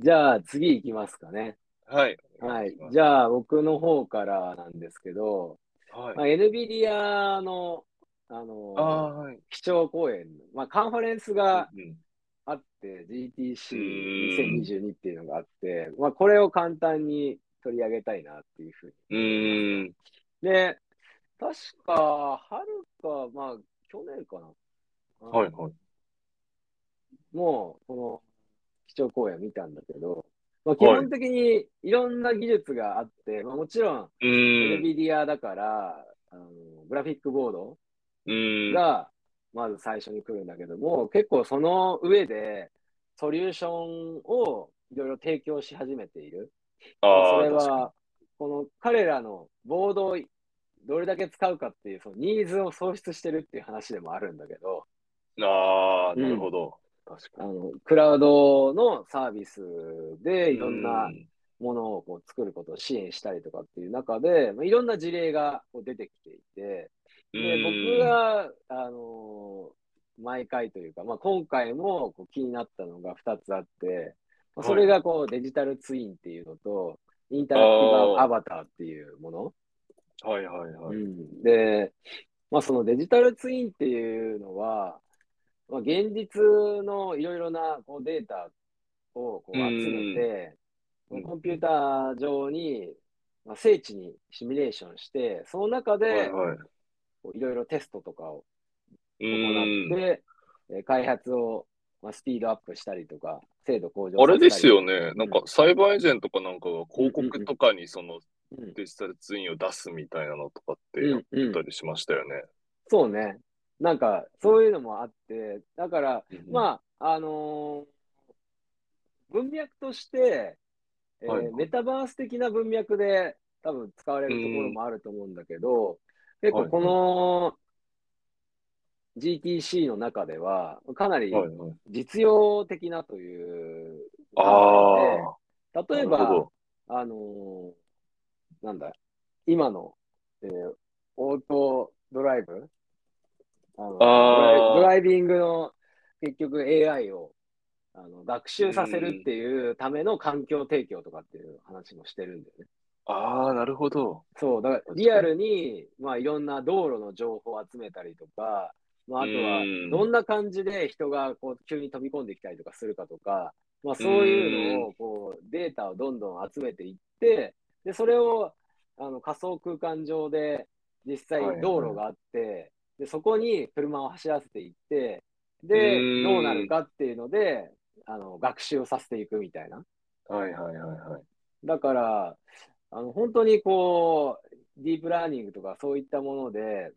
じゃあ次行きますかね。はい。はい。じゃあ僕の方からなんですけど、はい。まあ、NVIDIA の、あのはい。基調講演、まあ、カンファレンスがうんあって、うー GTC2022 っていうのがあって、まあ、これを簡単に取り上げたいなっていうふうに。うーん。で、確か、春か、まあ、去年かな。はい、はい。もう、この基調講演見たんだけど、まあ、基本的にいろんな技術があって、まあ、もちろん。NVIDIA だから、あのグラフィックボード。がまず最初に来るんだけども、結構その上でソリューションをいろいろ提供し始めている。ああ、それは、この彼らのボードをどれだけ使うかっていう、そのニーズを創出してるっていう話でもあるんだけど、に。ああ、なるほど。確かあのクラウドのサービスでに。いろんなものをこう作ることを支援したりとかっていう中で、まあ、いろんな事例がこう出てきていて、うで、ん。僕が、あのー毎回というか、まあ、今回もこう気になったのが2つあって、まあ、それがこうデジタルツインっていうのと、インタラクティブアバターっていうもの。はいはいはい。うん、で、まあ、そのデジタルツインっていうのは、まあ、現実のいろいろなこうデータをこう集めて、うんコンピューター上に、まあ、精緻にシミュレーションして、その中で、はいろいろテストとかをう行。って、えー開発を、まあ、スピードアップしたりとか、精度向上あれですよね。ね。なんか、サイバーエージェントかなんかが広告とかにそのうんデジタルツインを出すみたいなのとかってやっうんうんたりしましたよね。そうね。なんか、そういうのもあって、だから、うんまあ、あのー文脈として、えーはいはいメタバース的な文脈で多分使われるところもあると思うんだけど、結構この GTC の中では、かなりはいはい。実用的なというああ。で、例えばあのーなんだ、今の、えーオートドライブドライあードライビングの結局 AI をあの学習させるっていうための環境提供とかっていう話もしてるんだよね。ああ、なるほど。そう、だからリアルに、まあ、いろんな道路の情報を集めたりとか、まあ、あとはうん。どんな感じで人がこう急に飛び込んできたりとかするかとか、まあ、そういうのをこうデータをどんどん集めていって、でそれをあの仮想空間上で実際道路があって、でそこに車を走らせていって、でうんどうなるかっていうのであの学習をさせていくみたいな。はいはいはいはい。だから、あの本当にこう、ディープラーニングとかそういったもので、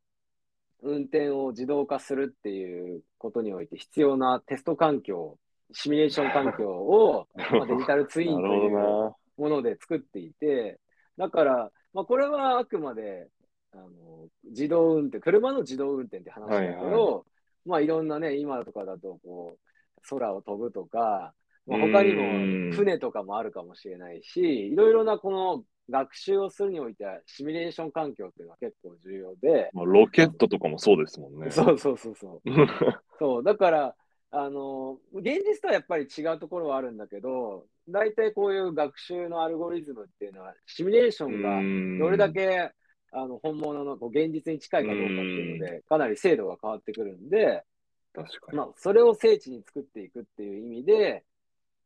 運転を自動化するっていうことにおいて必要なテスト環境、シミュレーション環境を、まあ、デジタルツインというほもので作っていて、だから、まあ、これはあくまであの自動運転、車の自動運転って話だけど、はいまあいろんなね、今とかだとこう空を飛ぶとか、まあ、他にうんも船とかもあるかもしれないし、いろいろなこの学習をするにおいては、シミュレーション環境っていうのは結構重要で、まあ、ロケットとかもそうですもんね。そうそうそうそう。そう、だから、あの、現実とはやっぱり違うところはあるんだけど、大体こういう学習のアルゴリズムっていうのは、シミュレーションがどれだけあの本物のこう現実に近いかどうかっていうので、かなり精度が変わってくるんで、確かに。まあ、それを精緻に作っていくっていう意味で、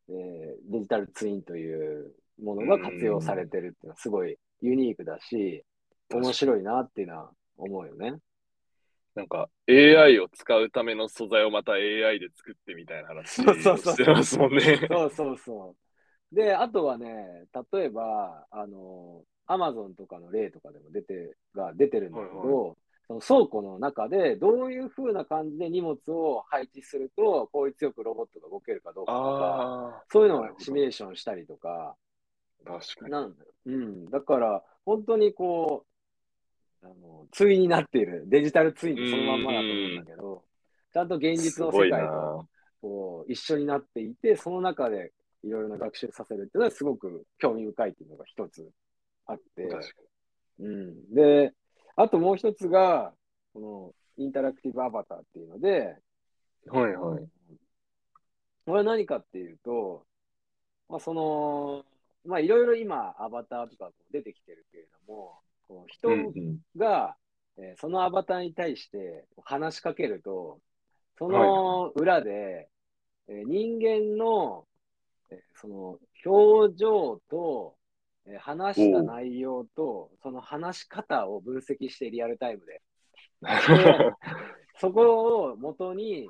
えーデジタルツインというものが活用されてるっていうのはすごいユニークだし、面白いなっていうのは思うよね。なんか AI を使うための素材をまた AI で作ってみたいな話してますもんね。そうそうそう。で、あとはね、例えば、あの、アマゾンとかの例とかでも出て、が出てるんだけど、はいその倉庫の中でどういう風な感じで荷物を配置すると効率よくロボットが動けるかどうかとか、そういうのをシミュレーションしたりとか、確かに。なん。うん。だから、本当にこう、あの、対になっている、デジタルツインってそのまんまだと思うんだけど、ちゃんと現実の世界とこう一緒になっていて、その中でいろいろな学習させるっていうのはすごく興味深いっていうのが一つあって、うん。で、あともう一つが、このインタラクティブアバターっていうので、に。はいはい。これは何かっていうと、まあ、その、まあ、いろいろ今、アバターとか出てきてるけれども、こう人が、うんうん、えー、そのアバターに対して話しかけると、その裏で、はい、えー、人間の、えー、その表情と、えー、話した内容と、その話し方を分析してリアルタイムで。でそこを元に、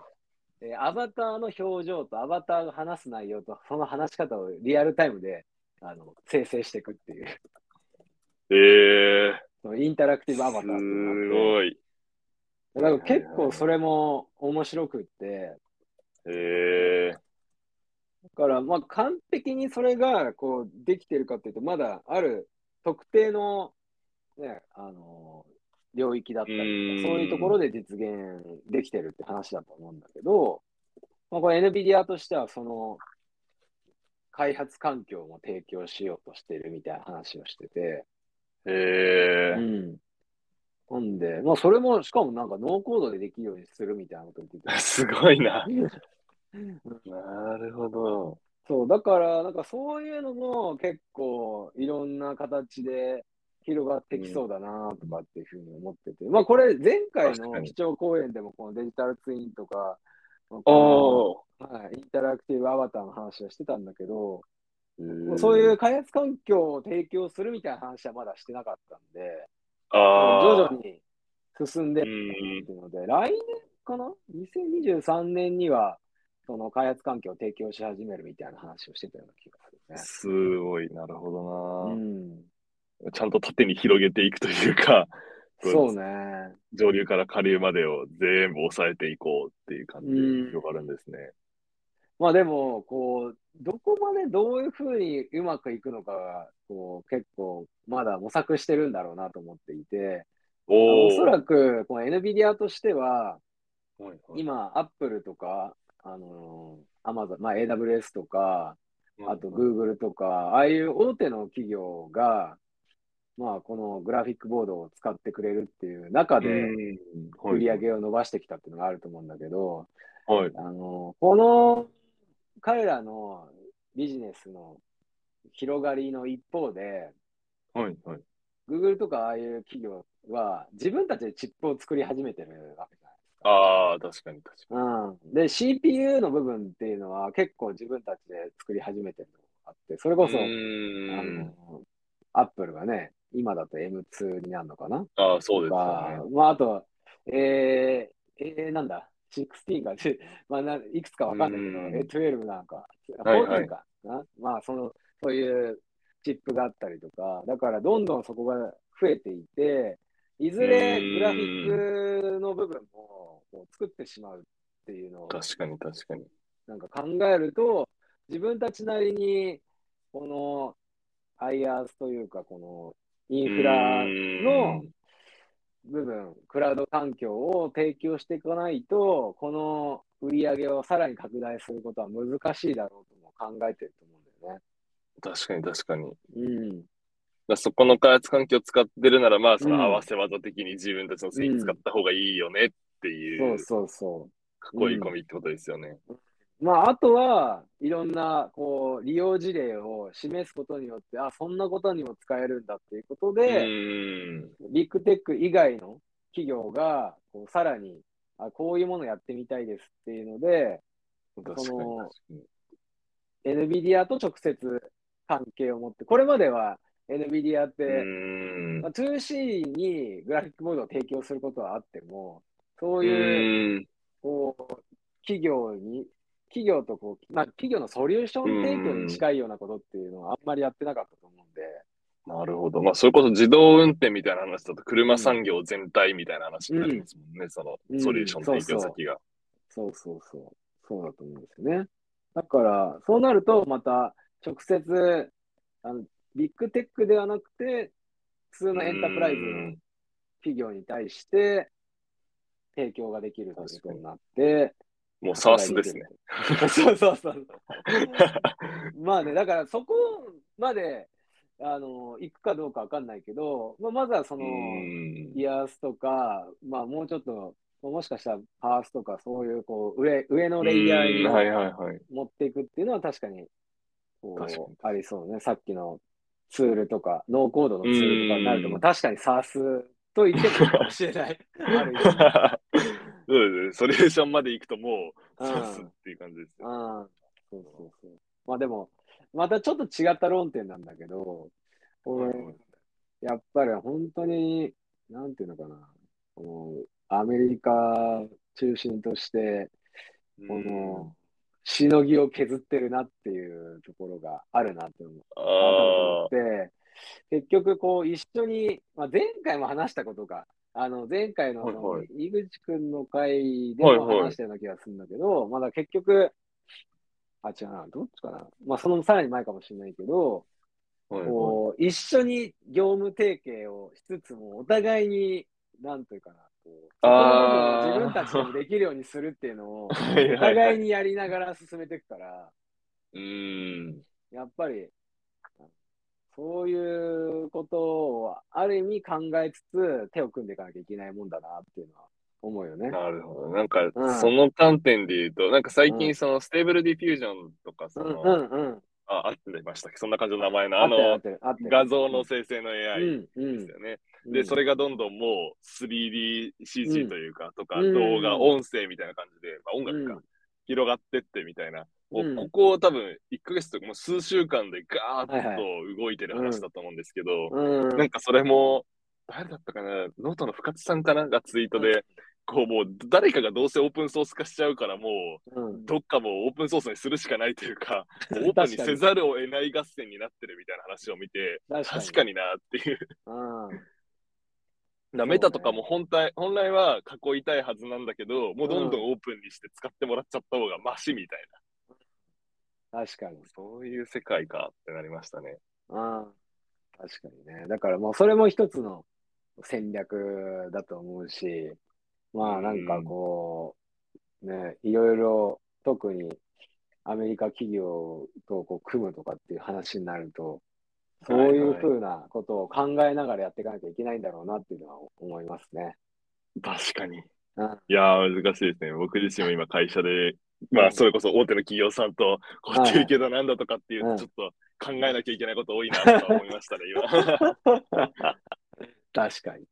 えー、アバターの表情とアバターが話す内容とその話し方をリアルタイムであの生成していくっていう。ええー、インタラクティブアバターすごい。だから結構それも面白くって。へえー。だからまあ完璧にそれがこうできてるかっていうと、まだある特定の、ね、あの領域だったりとか、そういうところで実現できてるって話だと思うんだけど、まあ、これ NVIDIA としてはその開発環境も提供しようとしてるみたいな話をしてて。へえ。うん。なんで、まあそれもしかもなんかノーコードでできるようにするみたいなこと言ってて。すごいな。なるほど。そう、だからなんかそういうのも結構いろんな形で広がってきそうだなとかっていうふうに思ってて、うん、まあこれ前回の基調講演でもこのデジタルツインとか、はい、インタラクティブアバターの話はしてたんだけど、うそういう開発環境を提供するみたいな話はまだしてなかったんで、徐々に進んでるっていうので、来年かな ?2023 年には、その開発環境を提供し始めるみたいな話をしてたような気がするね。すごい、なるほどな。うんちゃんと縦に広げていくというか、そうね。上流から下流までを全部抑えていこうっていう感じで広がるんですね。まあでも、こう、どこまでどういうふうにうまくいくのかが、こう、結構まだ模索してるんだろうなと思っていて、おおそらく、この NVIDIA としては、はいはい、今、Apple とか、あのー、Amazon、まあ AWS とか、あと Google とか、ああいう大手の企業が、まあ、このグラフィックボードを使ってくれるっていう中で、売り上げを伸ばしてきたっていうのがあると思うんだけど、はい、あのこの彼らのビジネスの広がりの一方で、はいはい、Google とかああいう企業は自分たちでチップを作り始めてるわけじゃないですか。ああ、確かに確かに。うん、で、CPU の部分っていうのは結構自分たちで作り始めてるのがあって、それこそ、あの、アップルがね、今だと M2 になるのかな？ああ、そうですね。まあ、あと、えー、えー、なんだ、16が、まあな、いくつかわかんないけど、え12なんか、14かな、まあ、その、そういうチップがあったりとか、だからどんどんそこが増えていて、いずれグラフィックの部分ももう作ってしまうっていうのを、確かに確かに。なんか考えると、自分たちなりに、この IaaS というか、このインフラの部分、クラウド環境を提供していかないと、この売り上げをさらに拡大することは難しいだろうとも考えてると思うんだよね。確かに確かに。うん。だそこの開発環境を使ってるなら、まあ、その合わせ技的に自分たちの製品使った方がいいよねっていう、うん、そうそうそう。囲い込みってことですよね。うんまあ、あとは、いろんな、こう、利用事例を示すことによって、あ、そんなことにも使えるんだっていうことで、ビッグテック以外の企業が、こうさらに、あ、こういうものやってみたいですっていうので、その、NVIDIA と直接関係を持って、これまでは NVIDIA って、まあ、2C にグラフィックボードを提供することはあっても、そういう、こう、企業に企業とこう、まあ、企業のソリューション提供に近いようなことっていうのはあんまりやってなかったと思うんで。なるほど。まあ、それこそ自動運転みたいな話だと、車産業全体みたいな話になりますもんね、うん、そのソリューション提供先が、そうそうそう。そうだと思うんですよね。だから、そうなると、また直接、あのビッグテックではなくて、普通のエンタープライズの企業に対して提供ができるということになって、もうサースですね。そうそうそう。まあね、だからそこまで、あの、行くかどうかわかんないけど、まあ、まずはその、イヤースとか、まあもうちょっと、もしかしたらパースとか、そういうこう上上のレイヤーに持っていくっていうのは確かにこう、ありそうね。さっきのツールとか、ノーコードのツールとかになると、まあ、確かに SARS と言ってもいいかもしれない。あるそうですね。ソリューションまで行くともう、SARS っていう感じですよ。あそうそうそう。まあでも、またちょっと違った論点なんだけど、俺、やっぱり本当に、なんていうのかな、このアメリカ中心として、この、しのぎを削ってるなっていうところがあるなって思って、結局こう一緒に、まあ、前回も話したことが、あの前回の井口くんの回でも話したような気がするんだけど、まだ結局、あ、違うな、どっちかな。まあそのさらに前かもしれないけど、こう一緒に業務提携をしつつも、お互いに、なんというかな、こう自分たちでもできるようにするっていうのを、お互いにやりながら進めていくから、うん。やっぱり、そういうことをある意味考えつつ手を組んでいかなきゃいけないもんだなっていうのは思うよね。なるほど。なんか、その観点で言うと、うん、なんか最近その Stable Diffusion とかその、うんうんうん、あ、合ってましたっけ？そんな感じの名前の、あの、画像の生成の AI ですよね。うん、で、それがどんどんもう 3DCG というか、とか、動画、音声みたいな感じで、まあ、音楽か、広がってってみたいな。もうここ多分1ヶ月とかもう数週間でガーッと動いてる話だと思うんですけど、なんかそれも、誰だったかな、ノートの深津さんかな？がツイートで、こうもう誰かがどうせオープンソース化しちゃうからもう、うん、どっかもオープンソースにするしかないというか、オープンにせざるを得ない合戦になってるみたいな話を見て、確かになっていう。だ Meta とかも本体、本来は囲いたいはずなんだけど、もうどんどんオープンにして使ってもらっちゃった方がマシみたいな。確かに。そういう世界かってなりましたね。確かにね。だからもうそれも一つの戦略だと思うし、まあなんかこう、ね、いろいろ特にアメリカ企業とこう組むとかっていう話になると、そういうふうなことを考えながらやっていかなきゃいけないんだろうなっていうのは思いますね。確かに。いやー、難しいですね。僕自身も今会社で、まあ、それこそ大手の企業さんと、こっち行けどなんだとかっていう、ちょっと考えなきゃいけないこと多いなと思いましたね、今。確かに。